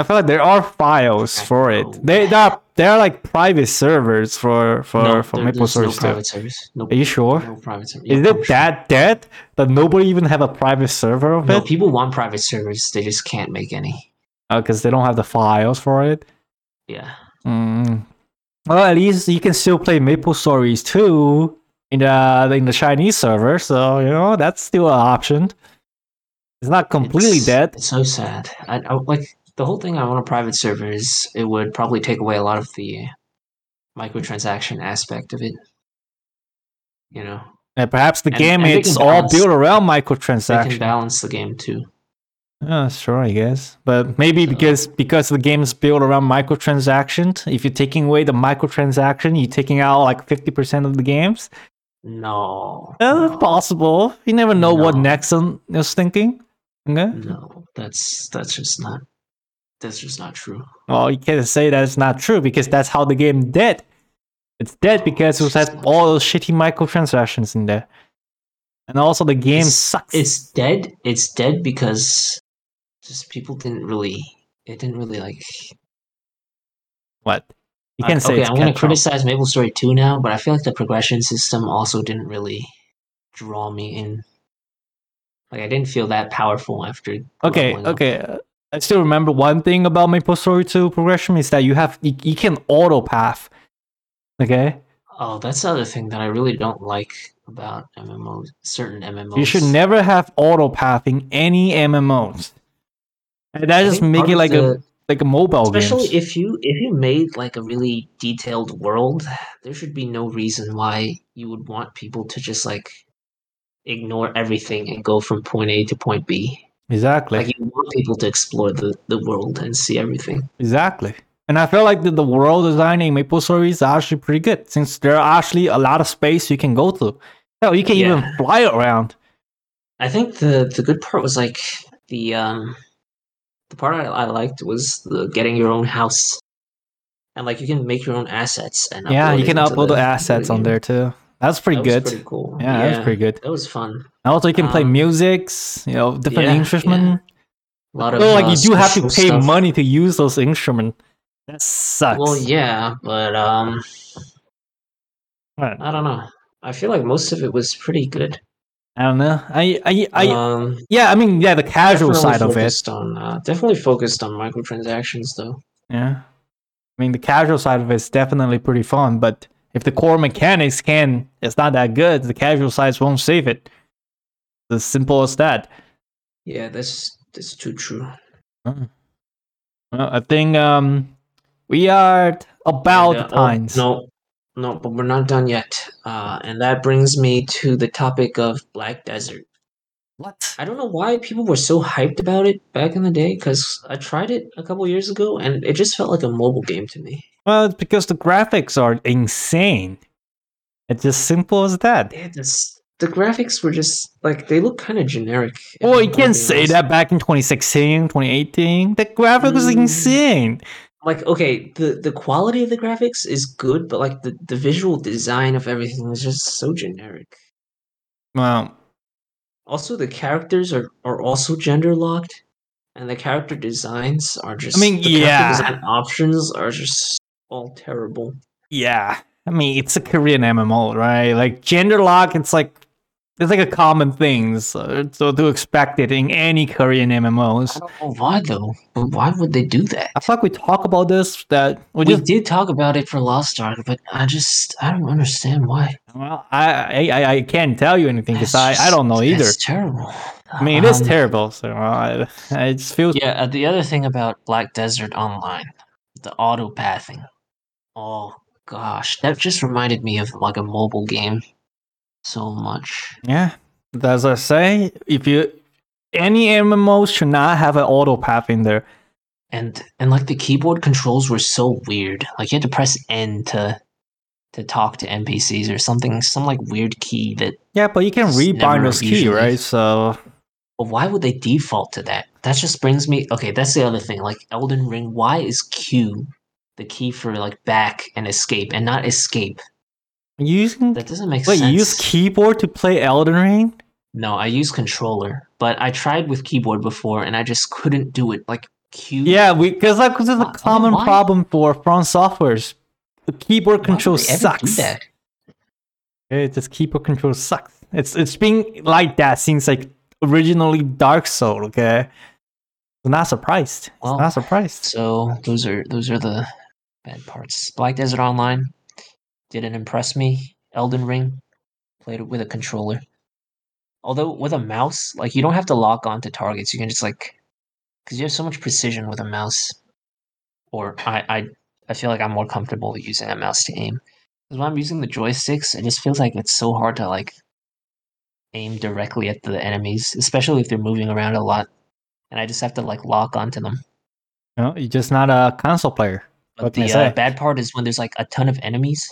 I feel like there are files for it. They they are they are like private servers for for no, for there- Maple there's no 2. private service. No, Are you sure? no private service. Is Yeah, it I'm sure. that dead that nobody even have a private server of No, it? people want private servers. They just can't make any. Oh, because they don't have the files for it. Yeah. Mm. Well, at least you can still play Maple Stories 2 in the in the Chinese server, so you know that's still an option. It's not completely It's- dead. It's so sad. I, I like the whole thing. Want a private server is it would probably take away a lot of the microtransaction aspect of it. You know, And perhaps the And- game and it's all balance- built around microtransactions. they can balance the game too. Yeah, sure, I guess. But maybe So- because because the game is built around microtransactions, if you're taking away the microtransaction, you're taking out like fifty percent of the games. No, eh, no, that's possible. You never know what Nexon is thinking. Okay. no, that's that's just not. That's just not true. Well, you can't say that it's not true because that's how the game dead. It's dead because it has all those shitty microtransactions in there. And also the game It's- sucks. It's dead. It's dead because just people didn't really. It didn't really like. what? You can Uh, say okay, I'm gonna criticize Maple Story 2 now, but I feel like the progression system also didn't really draw me in. Like I didn't feel that powerful after. Okay, okay. up. I still remember one thing about Maple Story 2 progression is that you have you, you can auto path. Okay? Oh, that's the other thing that I really don't like about MMOs. Certain MMOs. You should never have auto path in any MMOs. And that I just make it like a like a mobile Especially game. if you if you made like a really detailed world, there should be no reason why you would want people to just like ignore everything and go from point A to point B. Exactly. Like you want people to explore the, the world and see everything. Exactly. And I feel like the, the world design in Maple Story is actually pretty good since there are actually a lot of space you can go to. Hell, you can even fly around. I think the the good part was like the um the part I, I liked was the getting your own house. And like you can make your own assets and Yeah, you can upload the, into assets on there too. That's pretty That was good. pretty cool. yeah, that's pretty good. That was fun. And also, you can play Um, musics, you know, different yeah, instruments. A lot of Oh, like uh, you do have to pay stuff. money to use those instruments. That sucks. Well, yeah, but um. I don't know. I feel like most of it was pretty good. I don't know. I, I, I, um, yeah. I mean, yeah, the casual side of it. On, uh, definitely focused on microtransactions, though. Yeah. I mean, the casual side of it is definitely pretty fun, but if the core mechanics can, it's not that good, the casual sides won't save it. It's as simple as that. Yeah, that's that's too true. Well, I think um we are about And, uh, oh, no, no, but we're not done yet. Uh, and that brings me to the topic of Black Desert. What? I don't know why people were so hyped about it back in the day, because I tried it a couple years ago, and it just felt like a mobile game to me. Well, it's because the graphics are insane. It's as simple as that. Yeah, this, the graphics were just like they look kind of generic. if Well, you can't say honest. that back in 2016, 2018. The graphic was Mm. insane. Like, okay, the the quality of the graphics is good, but like the the visual design of everything is just so generic. Well, Also, the characters are are also gender locked, and the character designs are just. I mean, the yeah. design options are just all terrible. yeah. I mean, it's a Korean MMO, right? Like gender lock, it's like it's like a common thing. So, so to expect it in any Korean I MMOs. don't know why though. But why would they do that? I feel like we talk about this that we We just did talk about it for Lost Ark, but I just I don't understand why. well, I, I I can't tell you anything because I, I don't know either. It's terrible. I mean, it is Um, terrible. So uh, I just feel Yeah, uh, the other thing about Black Desert Online, the auto pathing. Oh gosh, that just reminded me of like a mobile game so much. Yeah, as I say, if you any MMOs should not have an auto path in there. And and like the keyboard controls were so weird. Like you had to press N to to talk to NPCs or something, some like weird key that. Yeah, but you can rebind those key, right? So But why would they default to that? That just brings me. Okay, that's the other thing. Like Elden Ring, why is Q the key for like back and escape and not escape? Using That doesn't make wait, sense. Wait, you use keyboard to play Elden Ring? No, I use controller, but I tried with keyboard before and I just couldn't do it. Like Q. Yeah, we because like this is a common why? problem for FromSoftwares. The keyboard control they ever do sucks. It just keyboard control sucks. It's it's been like that since like originally Dark Soul. Okay, I'm not surprised. Well, not surprised. So those are those are the bad parts. Black Desert Online didn't impress me. Elden Ring played it with a controller. Although with a mouse, like you don't have to lock onto targets. You can just like because you have so much precision with a mouse. Or I I I feel like I'm more comfortable using a mouse to aim. Because when I'm using the joysticks, it just feels like it's so hard to like aim directly at the enemies, especially if they're moving around a lot. And I just have to like lock onto them. You know, you're just not a console player. But What the uh, bad part is when there's like a ton of enemies,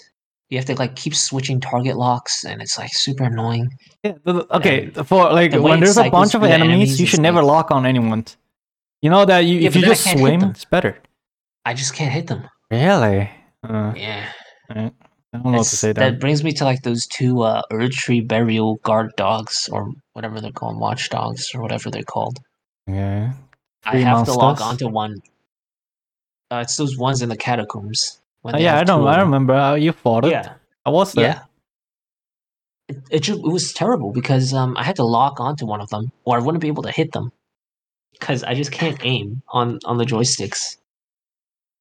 you have to like keep switching target locks, and it's like super annoying. Yeah, the- okay, And for like the when there's a bunch of enemies, enemies you should never like- lock on anyone. You know that you, Yeah, if you just swim, it's better. I just can't hit them. Really? Uh, Yeah, I don't know what to say that then. brings me to like those two uh, Erdtree Burial Guard dogs, or whatever they're called, Watchdogs, or whatever they're called. Yeah. I Three have to log monsters? onto one. Uh, it's those ones in the catacombs. Oh, yeah, I don't. I remember uh, you fought it. Yeah, I was there. yeah. It, it, ju- it was terrible because um, I had to lock onto one of them, or I wouldn't be able to hit them because I just can't aim on on the joysticks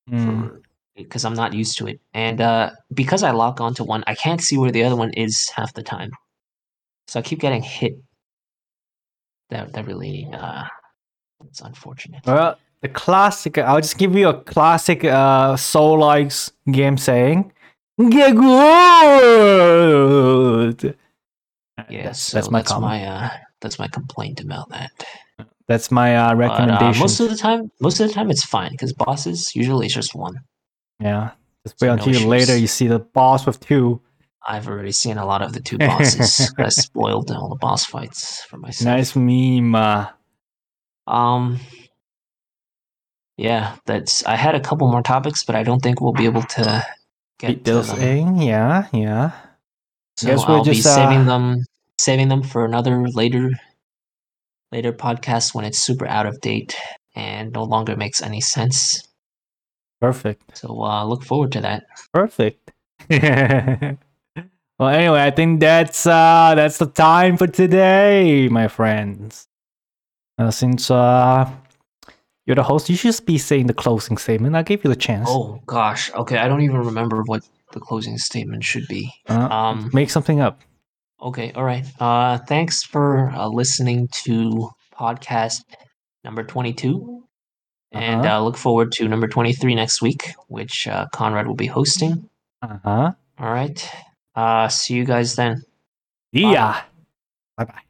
Mm. because I'm not used to it. And uh, because I lock onto one, I can't see where the other one is half the time, so I keep getting hit. That that really uh, it's unfortunate. Well, the classic. I'll just give you a classic uh, Soul likes game saying. Get good. Yeah, that's, so that's my that's comment. my uh, that's my complaint about that. That's my uh, But, uh, recommendation. most of the time, most of the time it's fine because bosses usually it's just one. yeah. Just So wait no until you later you see the boss with two. I've already seen a lot of the two bosses. I spoiled all the boss fights for myself. Nice meme. Uh, Um. Yeah, that's. I had a couple more topics, but I don't think we'll be able to get to those. Yeah, yeah. So Guess I'll be saving uh, them, saving them for another later, later podcast when it's super out of date and no longer makes any sense. Perfect. So uh, look forward to that. Perfect. well, anyway, I think that's uh that's the time for today, my friends. Uh, since uh you're the host, you should just be saying the closing statement. I gave you the chance. Oh gosh. Okay, I don't even remember what the closing statement should be. Uh, Um. make something up. Okay. All right. Uh. Thanks for uh, listening to podcast number twenty-two, and Uh-huh. uh, look forward to number twenty-three next week, which uh, Conrad will be hosting. Uh huh. All right. Uh. See you guys then. Yeah. Bye bye.